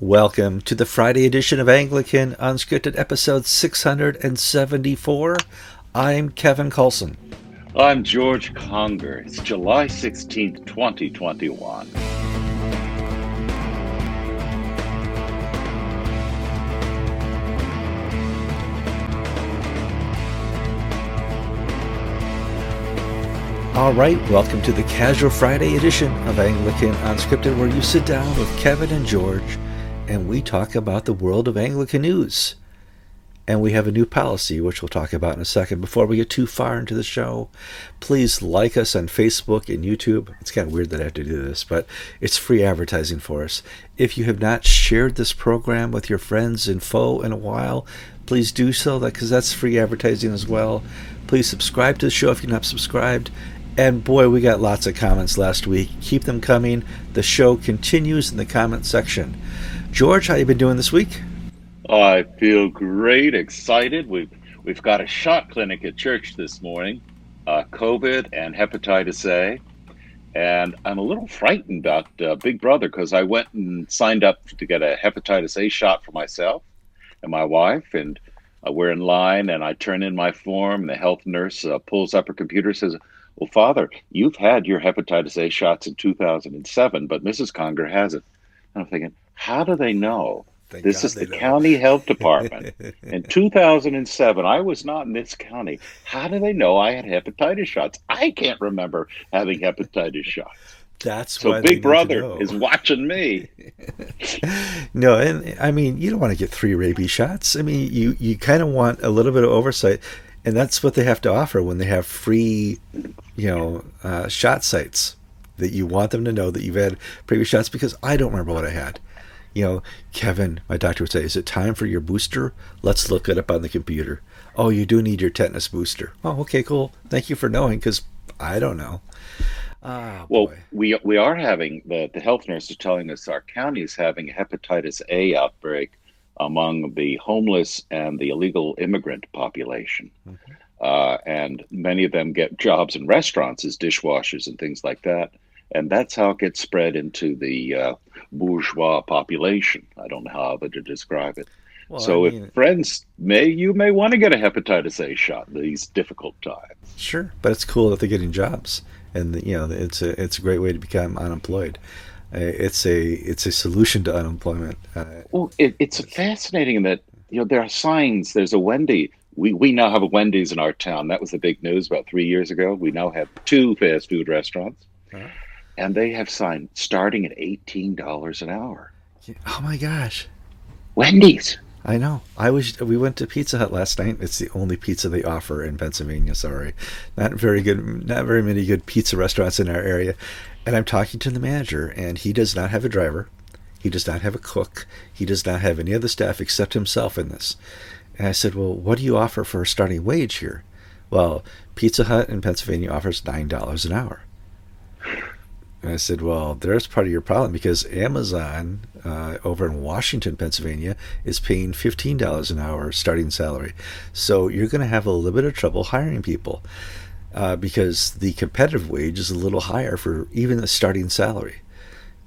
Welcome to the Friday edition of Anglican Unscripted, episode 674. I'm Kevin Kallsen. I'm George Conger. It's July 16th, 2021. All right, welcome to the Casual Friday edition of Anglican Unscripted, where you sit down with Kevin and George and we talk about the world of Anglican news. And we have a new policy, which we'll talk about in a second. Before we get too far into the show, please like us on Facebook and YouTube. It's kind of weird that I have to do this, but it's free advertising for us. If you have not shared this program with your friends and foe in a while, please do so, because that's free advertising as well. Please subscribe to the show if you're not subscribed. And boy, we got lots of comments last week. Keep them coming. The show continues in the comment section. George, how you been doing this week? I feel great, excited. We've we've got a shot clinic at church this morning, uh, COVID and hepatitis A, and I'm a little frightened about uh, Big Brother because I went and signed up to get a hepatitis A shot for myself and my wife, and uh, we're in line, and I turn in my form, and the health nurse uh, pulls up her computer, says. Well, Father, you've had your hepatitis A shots in 2007, but Mrs. Conger hasn't. And I'm thinking, how do they know? Thank this God is the county health department. in 2007, I was not in this county. How do they know I had hepatitis shots? I can't remember having hepatitis shots. That's so Big Brother is watching me. no, and I mean you don't want to get three rabies shots. I mean you you kind of want a little bit of oversight, and that's what they have to offer when they have free, you know, uh, shot sites. That you want them to know that you've had previous shots because I don't remember what I had you know, Kevin, my doctor would say, is it time for your booster? Let's look it up on the computer. Oh, you do need your tetanus booster. Oh, okay, cool. Thank you for knowing because I don't know. Oh, well, boy. we we are having the the health nurse is telling us our county is having a hepatitis A outbreak among the homeless and the illegal immigrant population. Mm-hmm. Uh, and many of them get jobs in restaurants as dishwashers and things like that and that's how it gets spread into the uh, bourgeois population. I don't know how other to describe it. Well, so, I mean, if friends may, you may want to get a hepatitis A shot in these difficult times. Sure, but it's cool that they're getting jobs, and you know, it's a it's a great way to become unemployed. Uh, it's a it's a solution to unemployment. Uh, well, it, it's fascinating that you know there are signs. There's a Wendy. We we now have a Wendy's in our town. That was the big news about three years ago. We now have two fast food restaurants. Uh-huh and they have signed starting at eighteen dollars an hour. Oh my gosh, Wendy's. I know. I was. We went to Pizza Hut last night. It's the only pizza they offer in Pennsylvania. Sorry, not very good. Not very many good pizza restaurants in our area. And I'm talking to the manager, and he does not have a driver. He does not have a cook. He does not have any other staff except himself in this. And I said, "Well, what do you offer for a starting wage here?" Well, Pizza Hut in Pennsylvania offers nine dollars an hour. And I said, Well, there's part of your problem because Amazon uh, over in Washington, Pennsylvania, is paying $15 an hour starting salary. So you're going to have a little bit of trouble hiring people uh, because the competitive wage is a little higher for even the starting salary.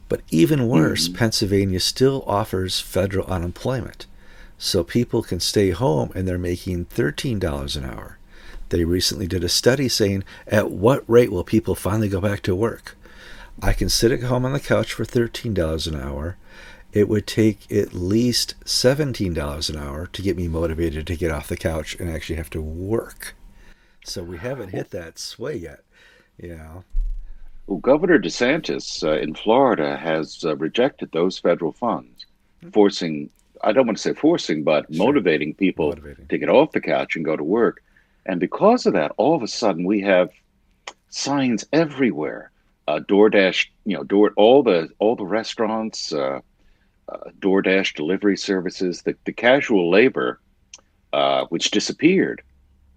But even worse, mm-hmm. Pennsylvania still offers federal unemployment. So people can stay home and they're making $13 an hour. They recently did a study saying, at what rate will people finally go back to work? I can sit at home on the couch for $13 an hour. It would take at least $17 an hour to get me motivated to get off the couch and actually have to work. So we haven't hit that sway yet, you know. Well, Governor DeSantis uh, in Florida has uh, rejected those federal funds, hmm. forcing, I don't want to say forcing, but sure. motivating people motivating. to get off the couch and go to work. And because of that, all of a sudden we have signs everywhere uh, DoorDash, you know, door all the all the restaurants, uh, uh, DoorDash delivery services, the the casual labor, uh, which disappeared.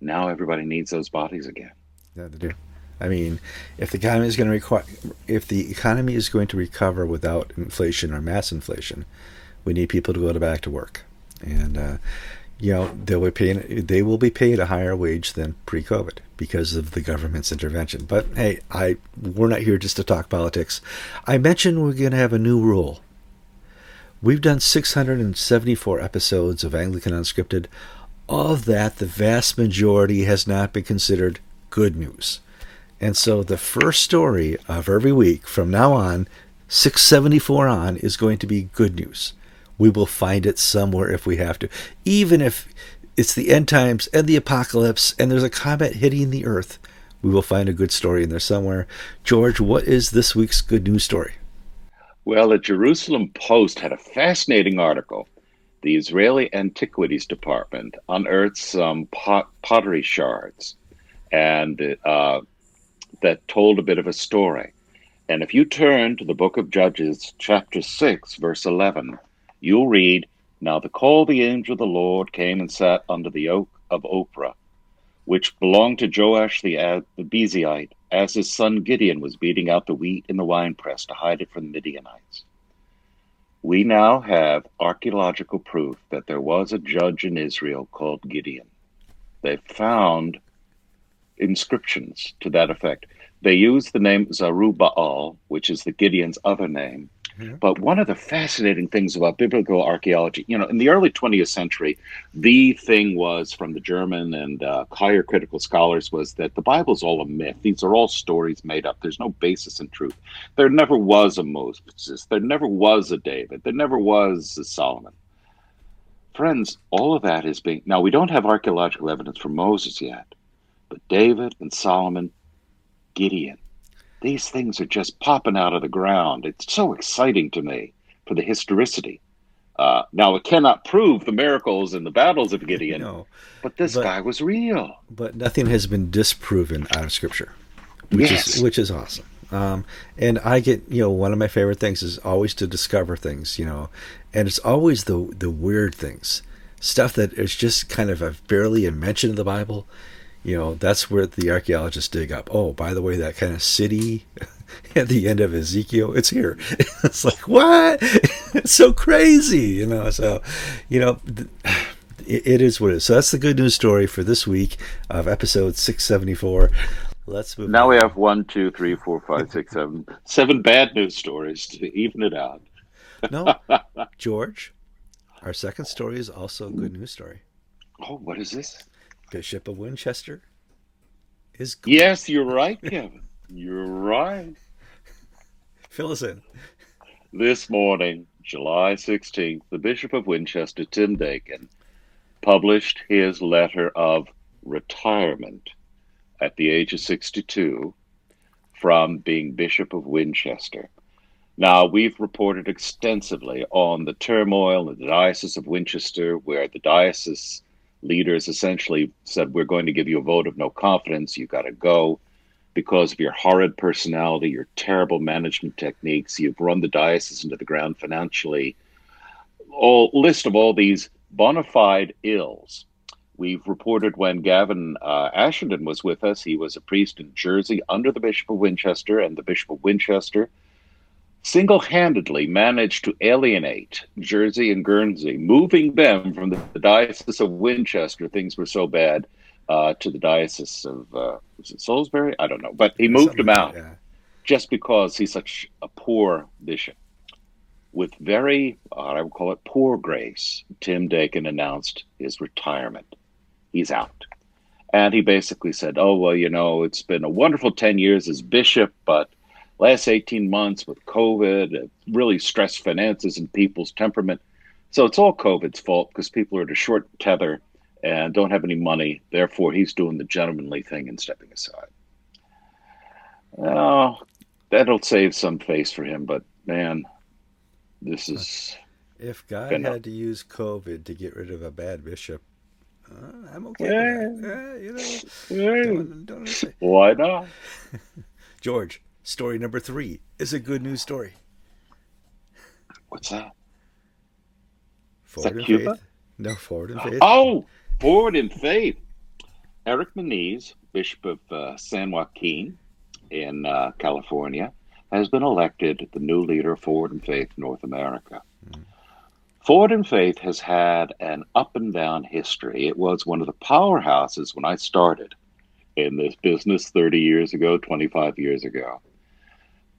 Now everybody needs those bodies again. Yeah, they do. I mean, if the economy is going to require, if the economy is going to recover without inflation or mass inflation, we need people to go to back to work, and uh, you know they'll be paying, they will be paid a higher wage than pre-COVID because of the government's intervention. But hey, I we're not here just to talk politics. I mentioned we're going to have a new rule. We've done 674 episodes of Anglican Unscripted. Of that, the vast majority has not been considered good news. And so the first story of every week from now on, 674 on, is going to be good news. We will find it somewhere if we have to. Even if it's the end times and the apocalypse and there's a comet hitting the earth, we will find a good story in there somewhere. George, what is this week's good news story? Well, the Jerusalem Post had a fascinating article. The Israeli Antiquities Department unearthed some pot- pottery shards, and uh, that told a bit of a story. And if you turn to the book of Judges, chapter 6, verse 11, you'll read, Now the call the angel of the Lord came and sat under the oak of Ophrah, which belonged to Joash the, uh, as his son Gideon was beating out the wheat in the winepress to hide it from the Midianites. We now have archaeological proof that there was a judge in Israel called Gideon. They found inscriptions to that effect. They used the name Jerubbaal, which is the Gideon's other name, But one of the fascinating things about biblical archaeology, you know, in the early 20th century, the thing was from the German and uh, higher critical scholars was that the Bible's all a myth. These are all stories made up. There's no basis in truth. There never was a Moses. There never was a David. There never was a Solomon. Friends, all of that is being. Now, we don't have archaeological evidence for Moses yet, but David and Solomon, Gideon, these things are just popping out of the ground. It's so exciting to me for the historicity. Uh, now, it cannot prove the miracles and the battles of Gideon, no, but this but, guy was real. But nothing has been disproven out of Scripture, which yes. is which is awesome. Um, and I get, you know, one of my favorite things is always to discover things, you know, and it's always the the weird things, stuff that is just kind of a barely a mention in the Bible, you know, that's where the archaeologists dig up. Oh, by the way, that kind of city at the end of Ezekiel, it's here. it's like, what? it's so crazy, you know. So, you know, it, it is what it is. So that's the good news story for this week of episode 674. Let's move Now on. we have one, two, three, four, five, six, seven, seven bad news stories to even it out. no, George, our second story is also a good news story. Oh, what is this? Bishop of Winchester is. Yes, you're right, Kevin. You're right. Fill us in. This morning, July 16th, the Bishop of Winchester, Tim Dakin, published his letter of retirement at the age of 62 from being Bishop of Winchester. Now, we've reported extensively on the turmoil in the Diocese of Winchester, where the diocese leaders essentially said, We're going to give you a vote of no confidence. You've got to go because of your horrid personality, your terrible management techniques. You've run the diocese into the ground financially. All list of all these bona fide ills. We've reported when Gavin uh, Ashenden was with us, he was a priest in Jersey under the Bishop of Winchester, and the Bishop of Winchester single handedly managed to alienate Jersey and Guernsey, moving them from the, Diocese of Winchester, things were so bad, uh, to the Diocese of uh, was it Salisbury? I don't know. But he moved them out yeah. just because he's such a poor bishop. With very, uh, I would call it poor grace, Tim Dakin announced his retirement. He's out. And he basically said, Oh, well, you know, it's been a wonderful 10 years as bishop, but last 18 months with COVID, really stressed finances and people's temperament. So it's all COVID's fault because people are at a short tether and don't have any money. Therefore, he's doing the gentlemanly thing and stepping aside. Well, that'll save some face for him, but man, this is. If God had to use COVID to get rid of a bad bishop, uh, I'm okay. Yeah. Uh, you know, yeah. don't, don't Why not? George, Story number three is a good news story. What's that? Forward in Cuba? Faith. No, Forward in Faith. Oh, Forward in Faith. Eric Menees, Bishop of uh, San Joaquin in uh, California, has been elected the new leader of Forward in Faith North America. Mm. Forward in Faith has had an up and down history. It was one of the powerhouses when I started in this business 30 years ago, 25 years ago.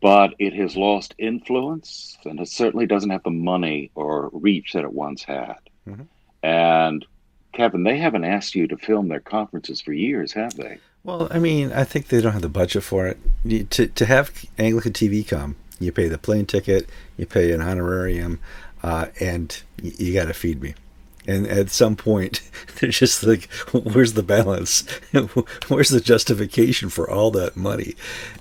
But it has lost influence and it certainly doesn't have the money or reach that it once had. Mm-hmm. And Kevin, they haven't asked you to film their conferences for years, have they? Well, I mean, I think they don't have the budget for it. You, to to have Anglican TV come, you pay the plane ticket, you pay an honorarium, uh, and you, you got to feed me. And at some point, they're just like, where's the balance? where's the justification for all that money?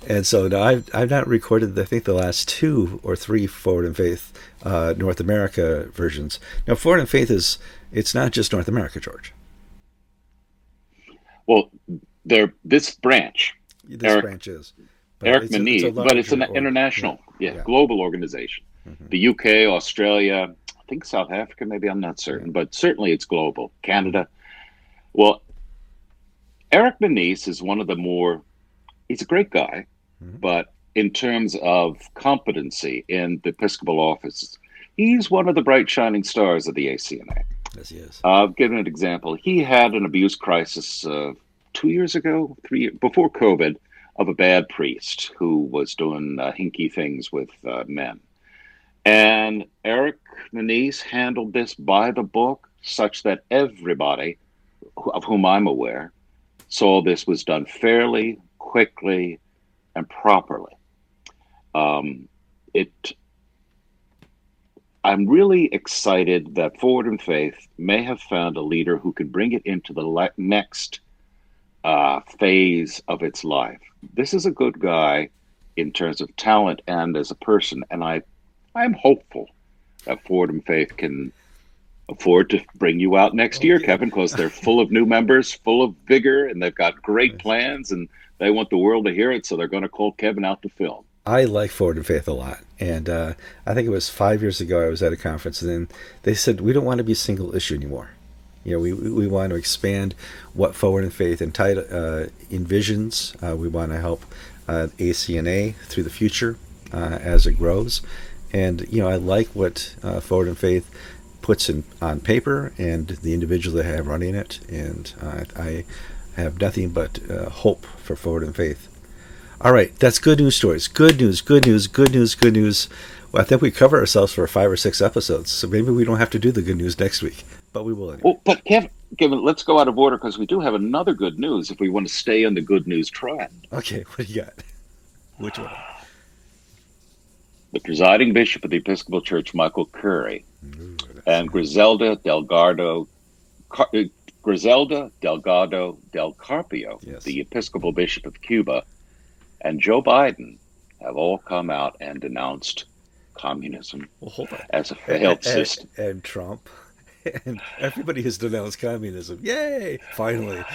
And so now I've, I've not recorded, I think, the last two or three Forward in Faith uh, North America versions. Now, Forward in Faith is, it's not just North America, George. Well, they're this branch. This Eric, branch is. Eric Menees, but it's an international, yeah, yeah, global organization. Mm-hmm. The UK, Australia, think South Africa, maybe I'm not certain, but certainly it's global. Canada. Well, Eric Menees is one of the more, he's a great guy, mm-hmm. but in terms of competency in the Episcopal office, he's one of the bright shining stars of the ACNA. Yes, he is. I'll give an example. He had an abuse crisis uh, two years ago, three before COVID, of a bad priest who was doing uh, hinky things with uh, men. And Eric Menees handled this by the book, such that everybody, of whom I'm aware, saw this was done fairly, quickly, and properly. Um, it. I'm really excited that Forward in Faith may have found a leader who can bring it into the le- next uh, phase of its life. This is a good guy in terms of talent and as a person, and I I'm hopeful that Forward in Faith can afford to bring you out next year, Kevin, because they're full of new members, full of vigor, and they've got great plans, and they want the world to hear it. So they're going to call Kevin out to film. I like Forward in Faith a lot, and uh, I think it was five years ago I was at a conference, and then they said we don't want to be single issue anymore. You know, we, we want to expand what Forward in Faith entitled, uh, envisions. Uh, we want to help uh, ACNA through the future uh, as it grows. And you know, I like what uh, Forward in Faith puts in on paper and the individual they have running it. And uh, I have nothing but uh, hope for Forward in Faith. All right, that's good news stories. Good news, good news, good news, good news. Well, I think we cover ourselves for five or six episodes, so maybe we don't have to do the good news next week, but we will. Anyway. Well, but Kevin, Kevin, let's go out of order because we do have another good news if we want to stay on the good news trend. Okay, what do you got? Which one? The presiding bishop of the Episcopal Church, Michael Curry, and Griselda Delgado, Car- uh, Griselda Delgado del Carpio, yes. the Episcopal Bishop of Cuba, and Joe Biden have all come out and denounced communism well, as a failed and, system. And, and Trump. And everybody has denounced communism. Yay! Finally.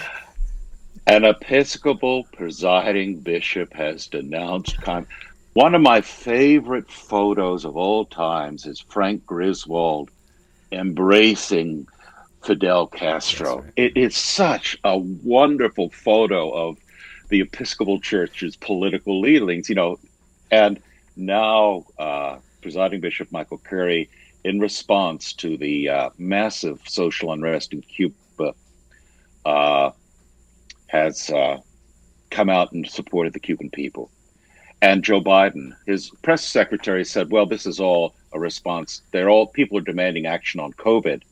An Episcopal presiding bishop has denounced communism. One of my favorite photos of all times is Frank Griswold embracing Fidel Castro. Right. It is such a wonderful photo of the Episcopal Church's political leanings, you know, and now uh, presiding Bishop Michael Curry, in response to the uh, massive social unrest in Cuba, uh, has uh, come out and supported the Cuban people and Joe Biden. His press secretary said, "Well, this is all a response. They're all people are demanding action on COVID."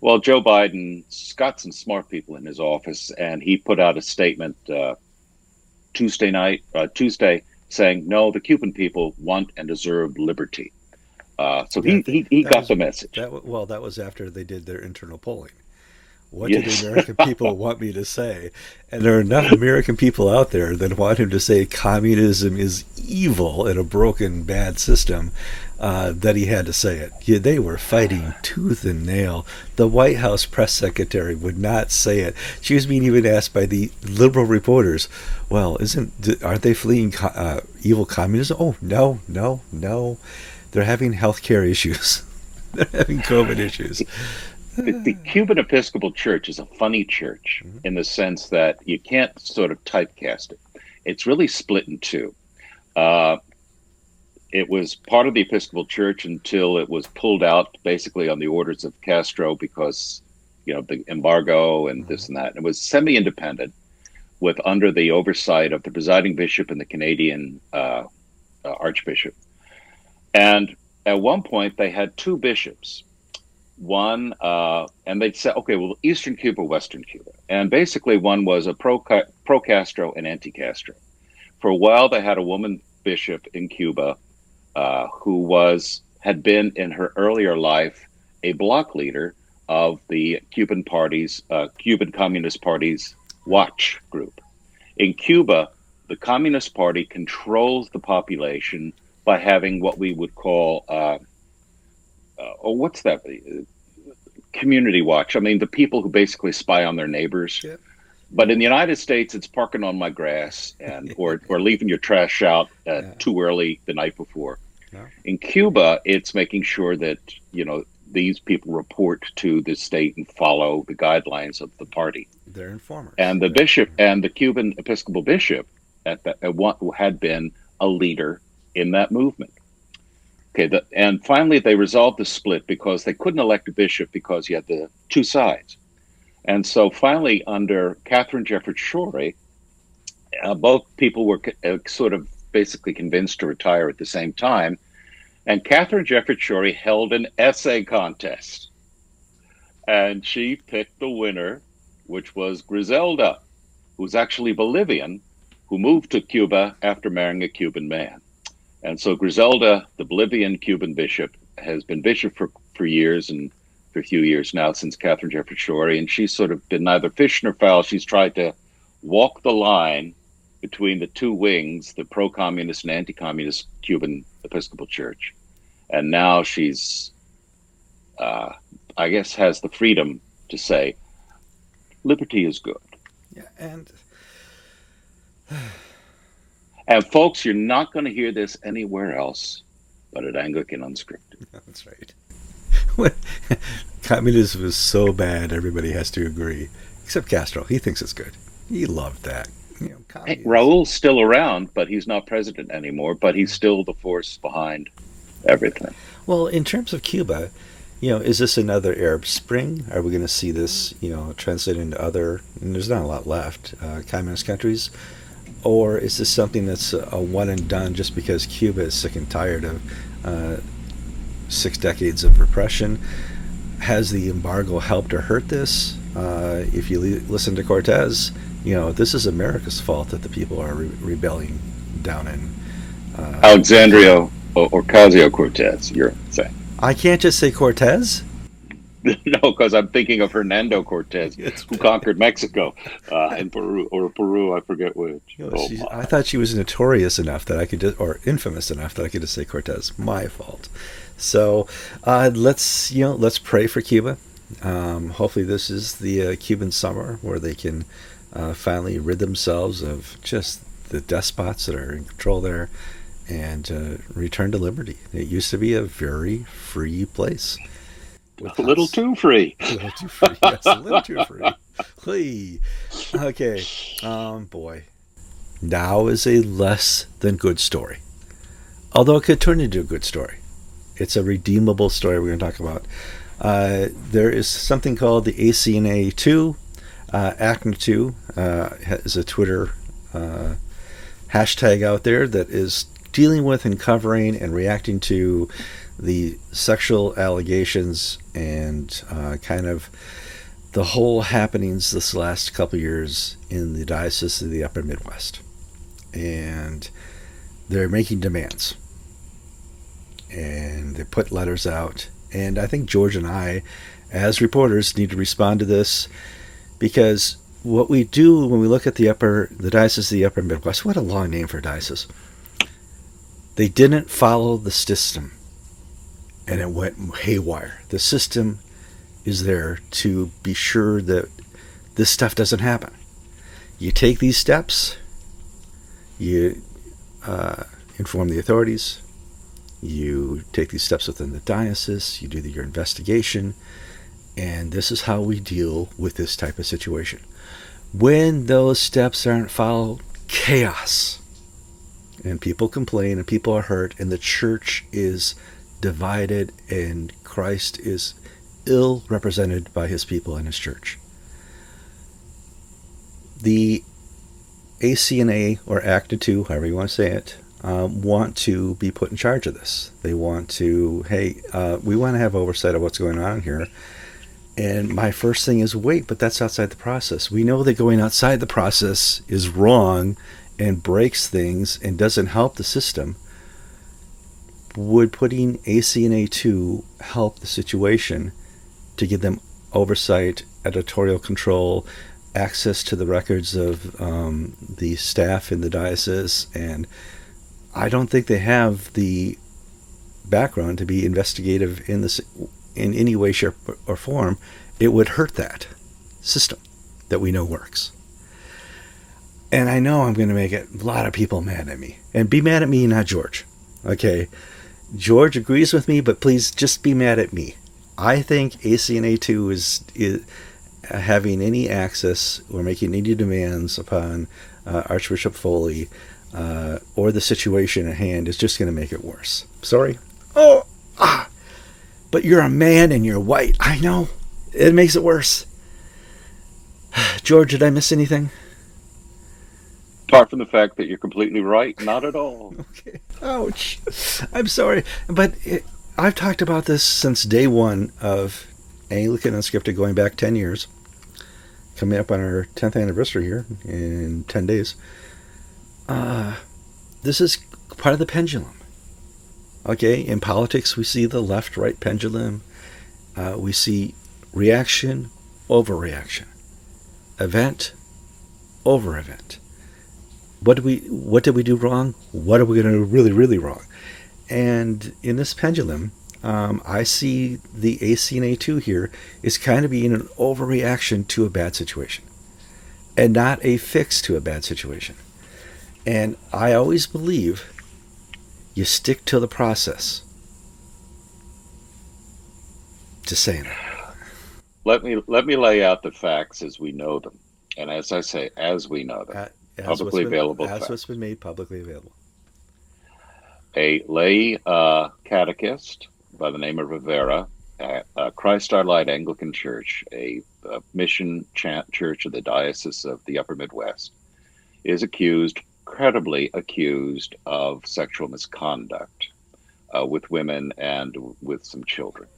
Well, Joe Biden's got some smart people in his office, and he put out a statement uh, Tuesday night, uh, Tuesday, saying, "No, the Cuban people want and deserve liberty." Uh, so he, he, he got was, the message. That, well, that was after they did their internal polling. What yes. do the American people want me to say? And there are enough American people out there that want him to say communism is evil and a broken, bad system uh, that he had to say it. Yeah, they were fighting tooth and nail. The White House press secretary would not say it. She was being even asked by the liberal reporters, "Well, isn't aren't they fleeing uh, evil communism?" Oh, no, no, no. They're having health care issues. They're having COVID issues the, the, Cuban Episcopal Church is a funny church mm-hmm. in the sense that you can't sort of typecast it. It's really split in two. Uh, it was part of the Episcopal Church until it was pulled out, basically on the orders of Castro, because you know the embargo and mm-hmm. this and that. It was semi-independent, with under the oversight of the presiding bishop and the Canadian uh, uh, archbishop. And at one point, they had two bishops. One, uh, and they'd say, okay, well, Eastern Cuba, Western Cuba. And basically, one was a pro, pro Castro and anti Castro. For a while, they had a woman bishop in Cuba uh, who was had been in her earlier life a block leader of the Cuban party's uh, Cuban Communist Party's watch group. In Cuba, the Communist Party controls the population by having what we would call, uh, uh, oh, what's that? Community watch. I mean, the people who basically spy on their neighbors. Yep. But in the United States, it's parking on my grass and or, or leaving your trash out uh, yeah. too early the night before. Yeah. In Cuba, it's making sure that you know these people report to the state and follow the guidelines of the party. They're informers. And the bishop and the Cuban Episcopal bishop at, the, at one, had been a leader in that movement. Okay, the, and finally they resolved the split because they couldn't elect a bishop because you had the two sides. And so finally, under Katharine Jefferts Schori, uh, both people were uh, sort of basically convinced to retire at the same time. And Katharine Jefferts Schori held an essay contest. And she picked the winner, which was Griselda, who's actually Bolivian, who moved to Cuba after marrying a Cuban man. And so Griselda, the Bolivian Cuban bishop, has been bishop for, for years and for a few years now since Katharine Jefferts Schori. And she's sort of been neither fish nor fowl. She's tried to walk the line between the two wings, the pro communist and anti communist Cuban Episcopal Church. And now she's, uh, I guess, has the freedom to say, liberty is good. Yeah, and and folks, you're not going to hear this anywhere else but at Anglican Unscripted. That's right. Communism is so bad, everybody has to agree. Except Castro. He thinks it's good. He loved that. You know, hey, Raul's still around, but he's not president anymore, but he's still the force behind everything. Well, in terms of Cuba, you know, is this another Arab Spring? Are we going to see this, you know, translate into other, and there's not a lot left, uh, communist countries? Or is this something that's a one and done just because Cuba is sick and tired of uh, six decades of repression? Has the embargo helped or hurt this? Uh, if you le- listen to Cortez, you know this is America's fault that the people are re- rebelling down in uh, Alexandria Ocasio Cortez. You're saying I can't just say Cortez. no, because I'm thinking of Hernando Cortez, who conquered Mexico uh, and Peru, or Peru, I forget which. You know, oh, I thought she was notorious enough that I could, just, or infamous enough that I could just say Cortez. My fault. So uh, let's, you know, let's pray for Cuba. Um, hopefully, this is the uh, Cuban summer where they can uh, finally rid themselves of just the despots that are in control there and uh, return to liberty. It used to be a very free place a little too free. A little too free. Yes, a little too free. Hey. Okay. Um, boy. Now is a less than good story. Although it could turn into a good story. It's a redeemable story we're going to talk about. Uh, there is something called the ACNA 2. Uh, ACNA 2 uh, is a Twitter uh, hashtag out there that is dealing with and covering and reacting to the sexual allegations and uh, kind of the whole happenings this last couple years in the diocese of the Upper Midwest, and they're making demands, and they put letters out, and I think George and I, as reporters, need to respond to this because what we do when we look at the upper the diocese of the Upper Midwest, what a long name for a diocese. They didn't follow the system and it went haywire. The system is there to be sure that this stuff doesn't happen. You take these steps, you uh, inform the authorities, you take these steps within the diocese, you do the, your investigation, and this is how we deal with this type of situation. When those steps aren't followed, chaos. And people complain and people are hurt, and the church is divided, and Christ is ill represented by his people and his church. The ACNA, or ACTA 2, however you want to say it, um, want to be put in charge of this. They want to, hey, uh, we want to have oversight of what's going on here. And my first thing is wait, but that's outside the process. We know that going outside the process is wrong and breaks things and doesn't help the system. Would putting ACNA2 help the situation to give them oversight, editorial control, access to the records of um, the staff in the diocese and I don't think they have the background to be investigative in this in any way, shape, or form. It would hurt that system that we know works. And I know I'm going to make a lot of people mad at me. And be mad at me, not George. Okay. George agrees with me, but please just be mad at me. I think ACNA2 is, is having any access or making any demands upon uh, Archbishop Foley uh, or the situation at hand is just going to make it worse. Sorry. Oh, ah. But you're a man and you're white. I know. It makes it worse. George, did I miss anything? Apart from the fact that you're completely right, not at all. okay. Ouch. I'm sorry. But it, I've talked about this since day one of Anglican Unscripted going back 10 years. Coming up on our 10th anniversary here in 10 days uh, this is part of the pendulum. Okay, in politics, we see the left right pendulum. Uh, we see reaction, overreaction, event, over event. What did we what did we do wrong? What are we going to do really really wrong? And in this pendulum, um, I see the ACNA2 here is kind of being an overreaction to a bad situation and not a fix to a bad situation. And I always believe you stick to the process. Just saying. Let me let me lay out the facts as we know them, and as I say, as we know them, as publicly been, available. Facts. what's been made publicly available. A lay uh, catechist by the name of Rivera at uh, Christ Our Light Anglican Church, a, a mission church of the Diocese of the Upper Midwest, is accused credibly accused of sexual misconduct uh, with women and with some children.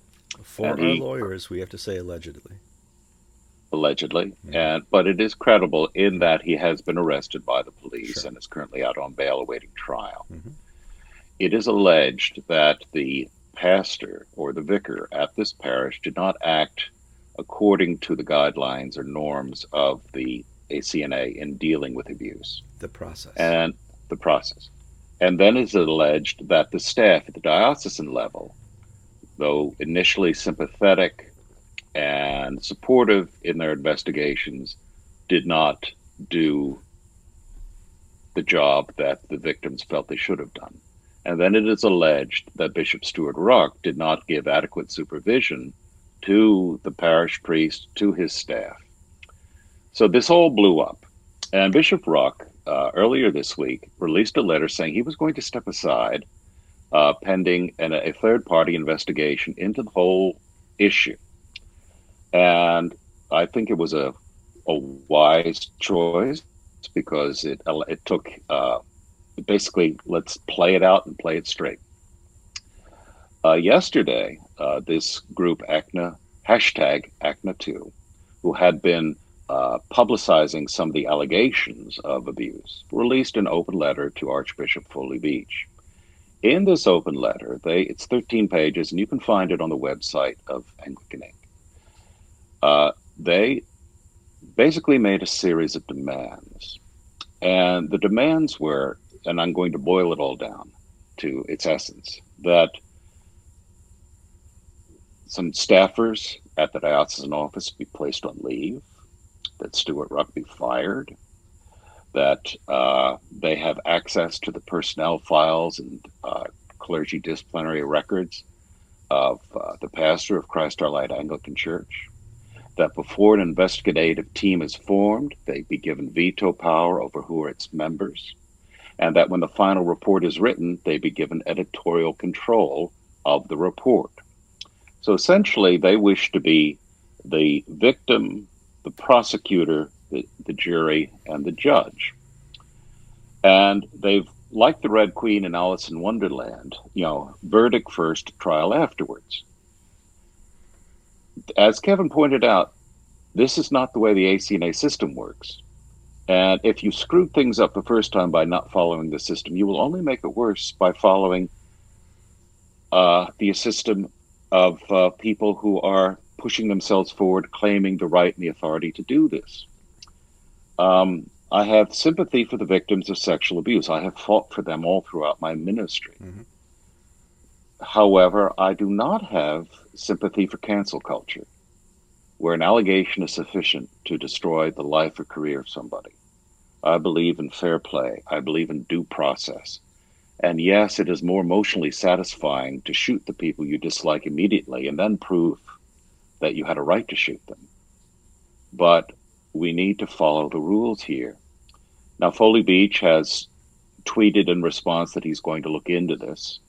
For and our he, lawyers, we have to say allegedly. Allegedly, yeah. and but it is credible in that he has been arrested by the police sure. and is currently out on bail awaiting trial. Mm-hmm. It is alleged that the pastor or the vicar at this parish did not act according to the guidelines or norms of the ACNA in dealing with abuse. The process. And the process. And then it's alleged that the staff at the diocesan level, though initially sympathetic and supportive in their investigations, did not do the job that the victims felt they should have done. And then it is alleged that Bishop Stewart Ruch did not give adequate supervision to the parish priest, to his staff. So this all blew up. And Bishop Ruch, uh, earlier this week, released a letter saying he was going to step aside uh, pending an, a third party investigation into the whole issue. And I think it was a, a wise choice because it, it took uh, basically, let's play it out and play it straight. Uh, yesterday, uh, this group, ACNA, hashtag ACNA2, who had been uh, publicizing some of the allegations of abuse, released an open letter to Archbishop Foley Beach. In this open letter, they it's 13 pages, and you can find it on the website of Anglican Ink. Uh, they basically made a series of demands, and the demands were, and I'm going to boil it all down to its essence, that some staffers at the diocesan office be placed on leave, that Stewart Ruch be fired, that uh, they have access to the personnel files and uh, clergy disciplinary records of uh, the pastor of Christ Our Light Anglican Church, that before an investigative team is formed, they be given veto power over who are its members, and that when the final report is written, they be given editorial control of the report. So essentially, they wish to be the victim the prosecutor, the, the jury, and the judge. And they've like the Red Queen in Alice in Wonderland, you know, verdict first, trial afterwards. As Kevin pointed out, this is not the way the ACNA system works. And if you screwed things up the first time by not following the system, you will only make it worse by following uh, the system of uh, people who are pushing themselves forward, claiming the right and the authority to do this. Um, I have sympathy for the victims of sexual abuse. I have fought for them all throughout my ministry. Mm-hmm. However, I do not have sympathy for cancel culture, where an allegation is sufficient to destroy the life or career of somebody. I believe in fair play. I believe in due process. And yes, it is more emotionally satisfying to shoot the people you dislike immediately and then prove that you had a right to shoot them. But we need to follow the rules here. Now, Foley Beach has tweeted in response that he's going to look into this.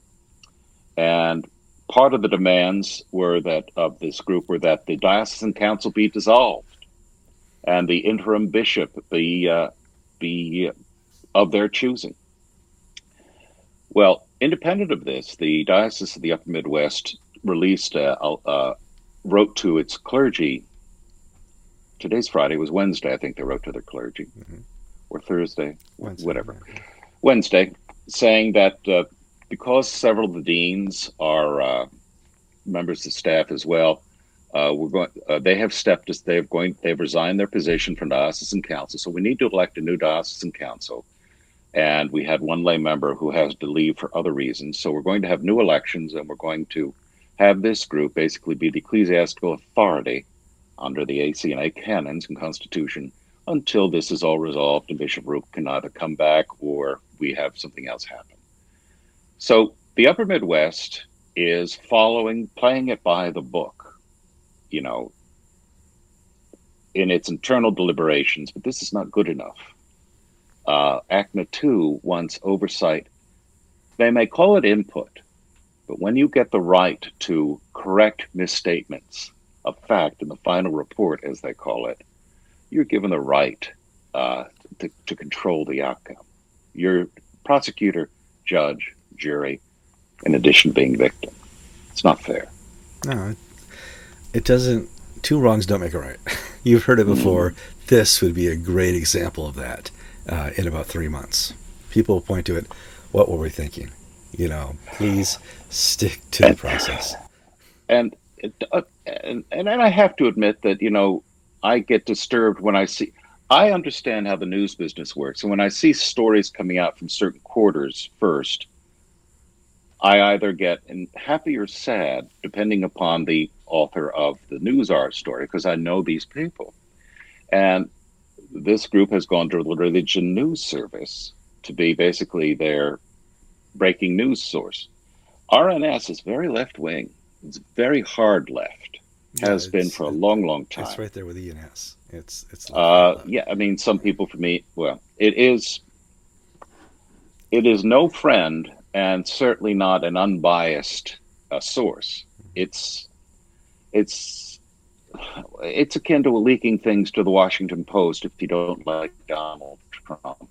And part of the demands were that of this group were that the diocesan council be dissolved and the interim bishop be uh, be of their choosing. Well, independent of this, the Diocese of the Upper Midwest released, a, a, wrote to its clergy. Today's Friday was Wednesday, I think they wrote to their clergy, mm-hmm. or Thursday, Wednesday, whatever. Wednesday, saying that uh, because several of the deans are uh, members of staff as well, uh, we're going. Uh, they have stepped. As they've going. They've resigned their position from diocesan council. So we need to elect a new diocesan council. And we had one lay member who has to leave for other reasons. So we're going to have new elections, and we're going to have this group basically be the ecclesiastical authority under the ACNA canons and constitution until this is all resolved and Bishop Ruch can either come back or we have something else happen. So the Upper Midwest is following, playing it by the book you know, in its internal deliberations, but this is not good enough. Uh, ACNA 2 wants oversight. They may call it input, but when you get the right to correct misstatements of fact in the final report, as they call it, you're given the right uh, to, to control the outcome. You're prosecutor, judge, jury, in addition to being victim. It's not fair. No, it doesn't. Two wrongs don't make a right. You've heard it before. Mm-hmm. This would be a great example of that uh, in about three months. People will point to it. What were we thinking? You know, please stick to the process. And, uh, and and I have to admit that you know I get disturbed when I see. I understand how the news business works, and when I see stories coming out from certain quarters first, I either get happy or sad, depending upon the author of the news art story, because I know these people. And this group has gone to the Religion News Service to be basically their breaking news source. RNS is very left wing. It's very hard left. Has been for a long, long time. It's right there with ENS. It's it's. Uh, yeah, I mean, some people for me, well, it is. It is no friend and certainly not an unbiased uh, source. It's it's it's akin to leaking things to the Washington Post if you don't like Donald Trump,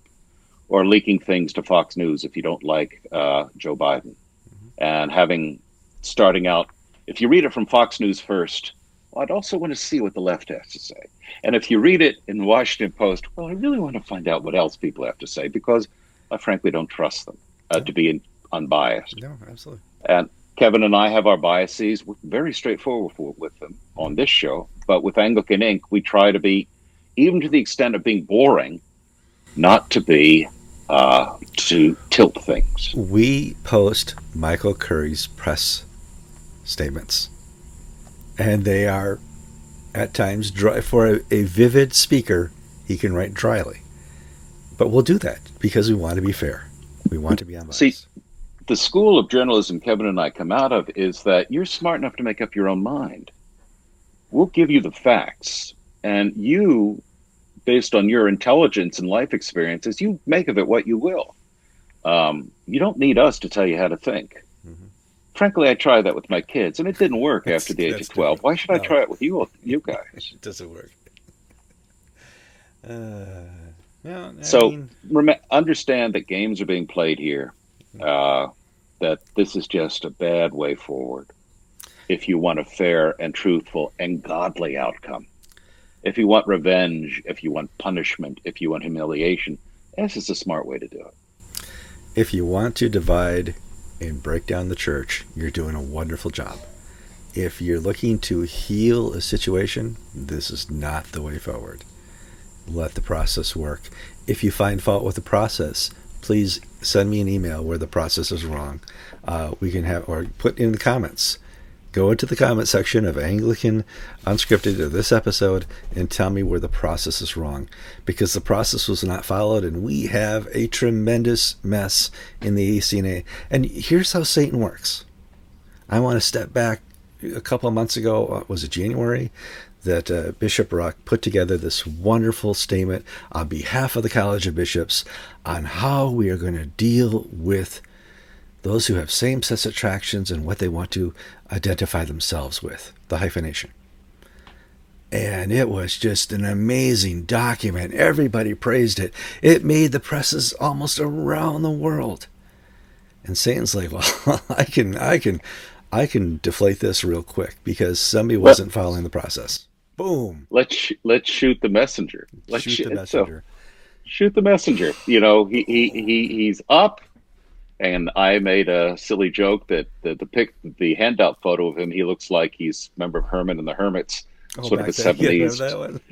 or leaking things to Fox News if you don't like uh, Joe Biden, mm-hmm. and having starting out. If you read it from Fox News first, well, I'd also want to see what the left has to say. And if you read it in the Washington Post, well, I really want to find out what else people have to say because I frankly don't trust them uh, to be in, unbiased. No, absolutely. And Kevin and I have our biases. We're very straightforward with them on this show, but with Anglican Ink, we try to be, even to the extent of being boring, not to be uh, to tilt things. We post Michael Curry's press statements, and they are at times dry. For a, a vivid speaker, he can write dryly, but we'll do that because we want to be fair. We want to be unbiased. See, the school of journalism Kevin and I come out of is that you're smart enough to make up your own mind. We'll give you the facts, and you, based on your intelligence and life experiences, you make of it what you will. Um, you don't need us to tell you how to think. Mm-hmm. Frankly, I tried that with my kids, and it didn't work after the age of twelve. Why should no. I try it with you, you guys? it doesn't work. Uh, so mean... rem- understand that games are being played here. Uh, that this is just a bad way forward. If you want a fair and truthful and godly outcome, if you want revenge, if you want punishment, if you want humiliation, this is a smart way to do it. If you want to divide and break down the church, you're doing a wonderful job. If you're looking to heal a situation, this is not the way forward. Let the process work. If you find fault with the process, please send me an email where the process is wrong. Uh, we can have, or put in the comments go into the comment section of Anglican Unscripted of this episode and tell me where the process is wrong because the process was not followed and we have a tremendous mess in the ACNA. And here's how Satan works. I want to step back a couple of months ago, uh, was it January, that uh, Bishop Ruch put together this wonderful statement on behalf of the College of Bishops on how we are going to deal with those who have same sex attractions and what they want to identify themselves with, the hyphenation. And it was just an amazing document. Everybody praised it. It made the presses almost around the world. And Satan's like, well, I can, I can, I can deflate this real quick because somebody wasn't following the process. Boom. Let's sh- let's shoot the messenger. Let's shoot sh- the messenger. So, shoot the messenger. You know, he, he, he he's up and I made a silly joke that the the, pic, the handout photo of him, he looks like he's member of Herman and the Hermits, oh, sort of a seventies,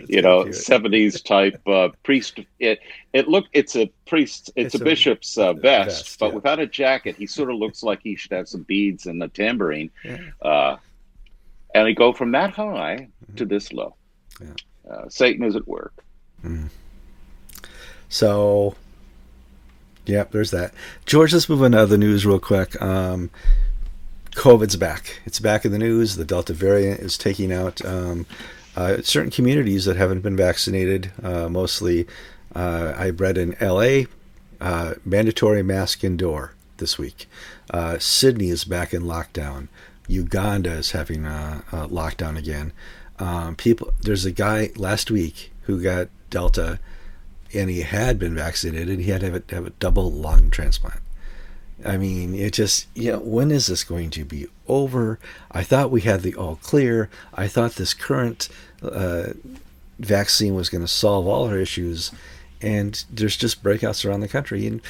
you know, seventies type uh, priest. It it look it's a priest, it's, it's a, bishop's uh, vest, vest, but yeah. without a jacket. He sort of looks like he should have some beads and a tambourine, yeah. uh, and he go from that high mm-hmm. to this low. Yeah. Uh, Satan is at work. Mm. So Yep, there's that. George, let's move on to the news real quick. Um, COVID's back. It's back in the news. The Delta variant is taking out um, uh, certain communities that haven't been vaccinated. Uh, mostly, uh, I read in LA, uh, mandatory mask indoor this week. Uh, Sydney is back in lockdown. Uganda is having a, a lockdown again. Um, people, there's a guy last week who got Delta and he had been vaccinated, and he had to have a, have a double lung transplant. I mean, it just, you know, when is this going to be over? I thought we had the all clear. I thought this current uh, vaccine was going to solve all our issues, and there's just breakouts around the country. And,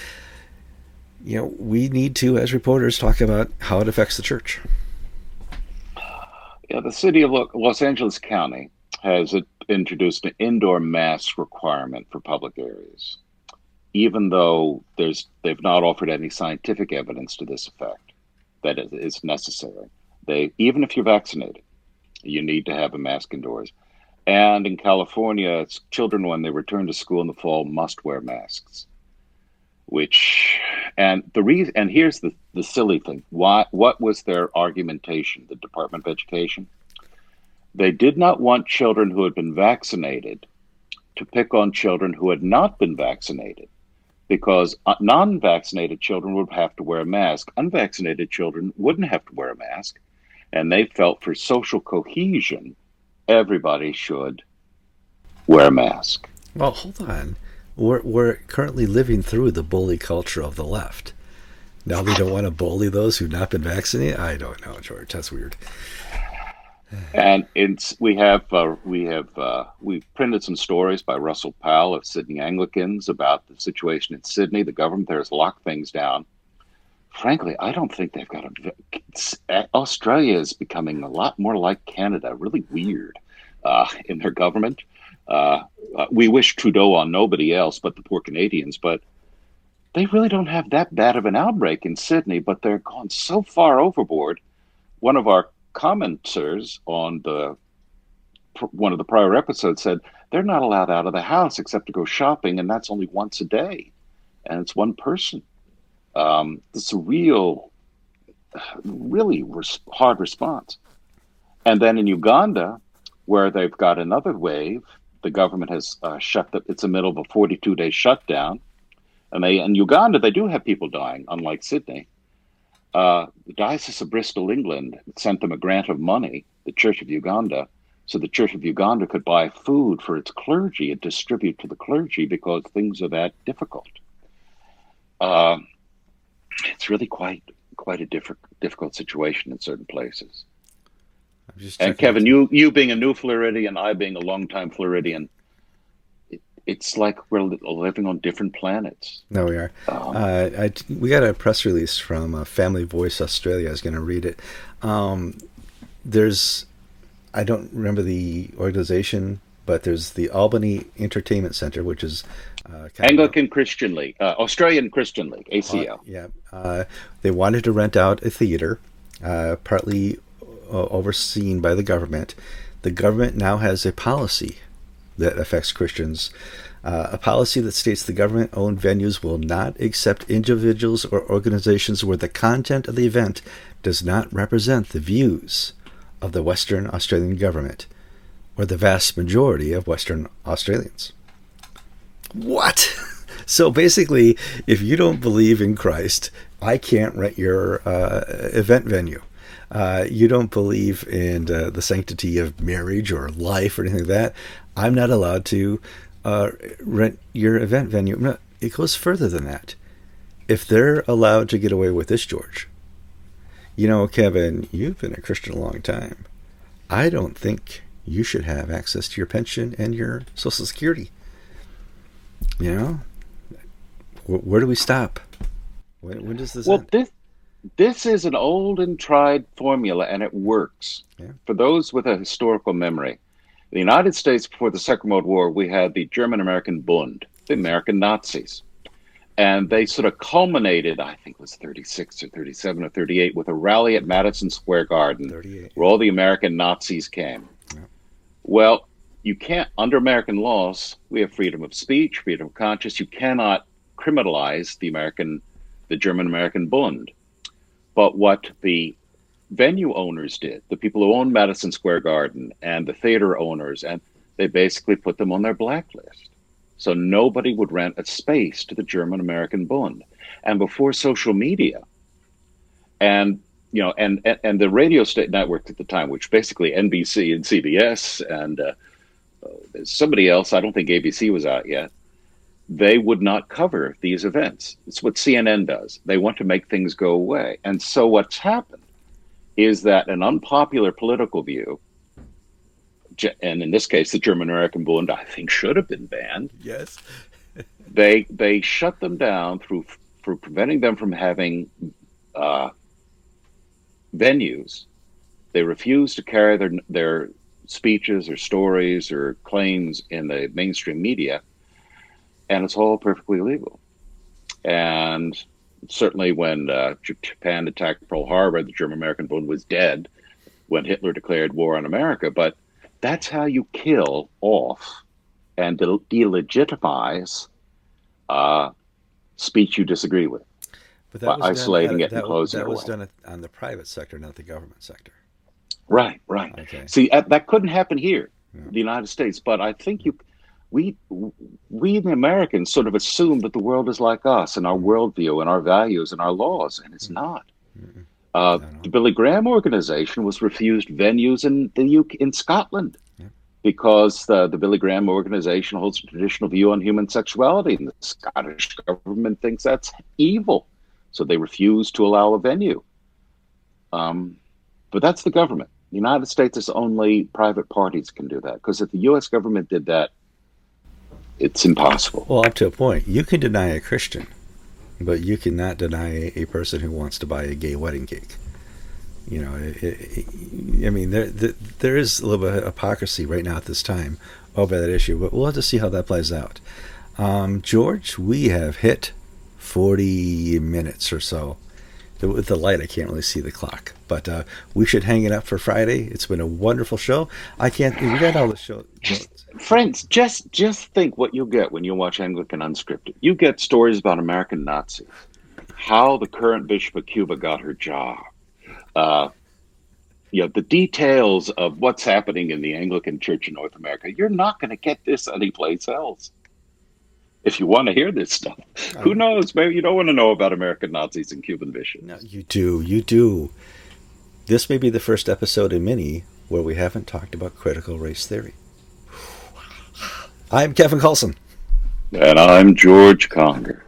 you know, we need to, as reporters, talk about how it affects the church. Yeah, the city of Los Angeles County has introduced an indoor mask requirement for public areas, even though there's they've not offered any scientific evidence to this effect that it is necessary. They even if you're vaccinated, you need to have a mask indoors. And in California, children when they return to school in the fall must wear masks. Which and the reason and here's the, the silly thing. Why what was their argumentation, the Department of Education? They did not want children who had been vaccinated to pick on children who had not been vaccinated because uh, non vaccinated children would have to wear a mask. Unvaccinated children wouldn't have to wear a mask. And they felt for social cohesion, everybody should wear a mask. Well, hold on. We're, we're currently living through the bully culture of the left. Now they don't want to bully those who've not been vaccinated? I don't know, George. That's weird and it's we have uh, we have uh, we've printed some stories by Russell Powell of Sydney Anglicans about the situation in Sydney. The government there has locked things down. Frankly, I don't think they've got a. Australia is becoming a lot more like Canada, really weird uh, in their government. Uh, uh, we wish Trudeau on nobody else but the poor Canadians, but they really don't have that bad of an outbreak in Sydney. But they're gone so far overboard. One of our commenters on the one of the prior episodes said they're not allowed out of the house except to go shopping, and that's only once a day, and it's one person. Um, it's a real, really res- hard response. And then in Uganda, where they've got another wave, the government has uh, shut the. It's the middle of a 42 day shutdown, and they in Uganda they do have people dying, unlike Sydney. Uh, the Diocese of Bristol, England, sent them a grant of money, the Church of Uganda, so the Church of Uganda could buy food for its clergy and distribute to the clergy because things are that difficult. Uh, it's really quite quite a different difficult situation in certain places. And Kevin, you you being a new Floridian, I being a longtime Floridian, it, it's like we're living on different planets. No, we are. Um, uh, I, we got a press release from uh, Family Voice Australia. I was going to read it. Um, there's, I don't remember the organization, but there's the Albany Entertainment Center, which is uh, Anglican of, Christian League, uh, Australian Christian League, ACL. Uh, yeah, uh, they wanted to rent out a theater, uh, partly overseen by the government. The government now has a policy that affects Christians. a policy that states the government owned venues will not accept individuals or organizations where the content of the event does not represent the views of the Western Australian government or the vast majority of Western Australians. What? so basically, if you don't believe in Christ, I can't rent your uh, event venue. Uh, you don't believe in uh, the sanctity of marriage or life or anything like that. I'm not allowed to uh, rent your event venue. No, it goes further than that. If they're allowed to get away with this, George, you know, Kevin, you've been a Christian a long time. I don't think you should have access to your pension and your Social Security. You know, where do we stop? When, when does this well, end? this this is an old and tried formula, and it works. Yeah. For those with a historical memory, In the United States before the Second World War, we had the German American Bund, the American Nazis. And they sort of culminated, I think it was 36 or 37 or 38, with a rally at Madison Square Garden where all the American Nazis came. Yeah. Well, you can't, under American laws, we have freedom of speech, freedom of conscience. You cannot criminalize the American, the German American Bund. But what the venue owners did, the people who owned Madison Square Garden and the theater owners, and they basically put them on their blacklist. So nobody would rent a space to the German American Bund. And before social media, and you know, and, and, and the radio state network at the time, which basically NBC and CBS and uh, somebody else, I don't think ABC was out yet, they would not cover these events. It's what CNN does. They want to make things go away. And so what's happened is that an unpopular political view, and in this case, the German American Bund, I think should have been banned. Yes. they they shut them down through for preventing them from having uh, venues. They refused to carry their their speeches or stories or claims in the mainstream media, and it's all perfectly legal. And certainly, when uh, Japan attacked Pearl Harbor, the German American Bund was dead when Hitler declared war on America. But that's how you kill off and de- delegitimize uh, speech you disagree with. But that was isolating done, it and closing that, that was done on the private sector, not the government sector. Right, right. Okay. See, that couldn't happen here, yeah. the United States. But I think you, we, we the Americans sort of assume that the world is like us and our mm-hmm. worldview and our values and our laws, and it's mm-hmm. not. Uh, the Billy Graham organization was refused venues in the UK, in Scotland yeah. because the, the Billy Graham organization holds a traditional view on human sexuality, and the Scottish government thinks that's evil, so they refuse to allow a venue. Um, but that's the government. The United States is only private parties can do that because if the U.S. government did that, it's impossible. Well, up to a point, you can deny a Christian, but you cannot deny a person who wants to buy a gay wedding cake. You know, it, it, I mean, there, there there is a little bit of hypocrisy right now at this time over that issue, but we'll have to see how that plays out. Um, George, we have hit 40 minutes or so with the light, I can't really see the clock. But uh, we should hang it up for Friday. It's been a wonderful show. I can't. We got all the show. Just, friends, just just think what you'll get when you watch Anglican Unscripted. You get stories about American Nazis, how the current Bishop of Cuba got her job. Uh, you know the details of what's happening in the Anglican Church in North America. You're not going to get this anyplace else if you want to hear this stuff. Um, Who knows? Maybe you don't want to know about American Nazis and Cuban bishops. No, you do. You do. This may be the first episode in many where we haven't talked about critical race theory. I'm Kevin Kallsen. And I'm George Conger.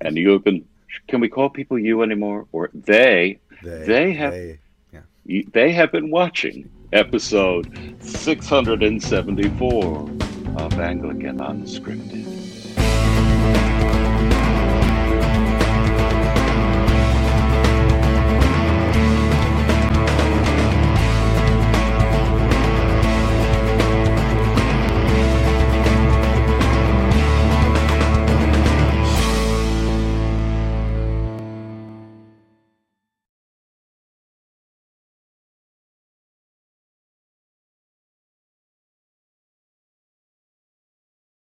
And you have been, can we call people you anymore? Or they, they, they have, they, yeah. they have been watching episode 674 of Anglican Unscripted.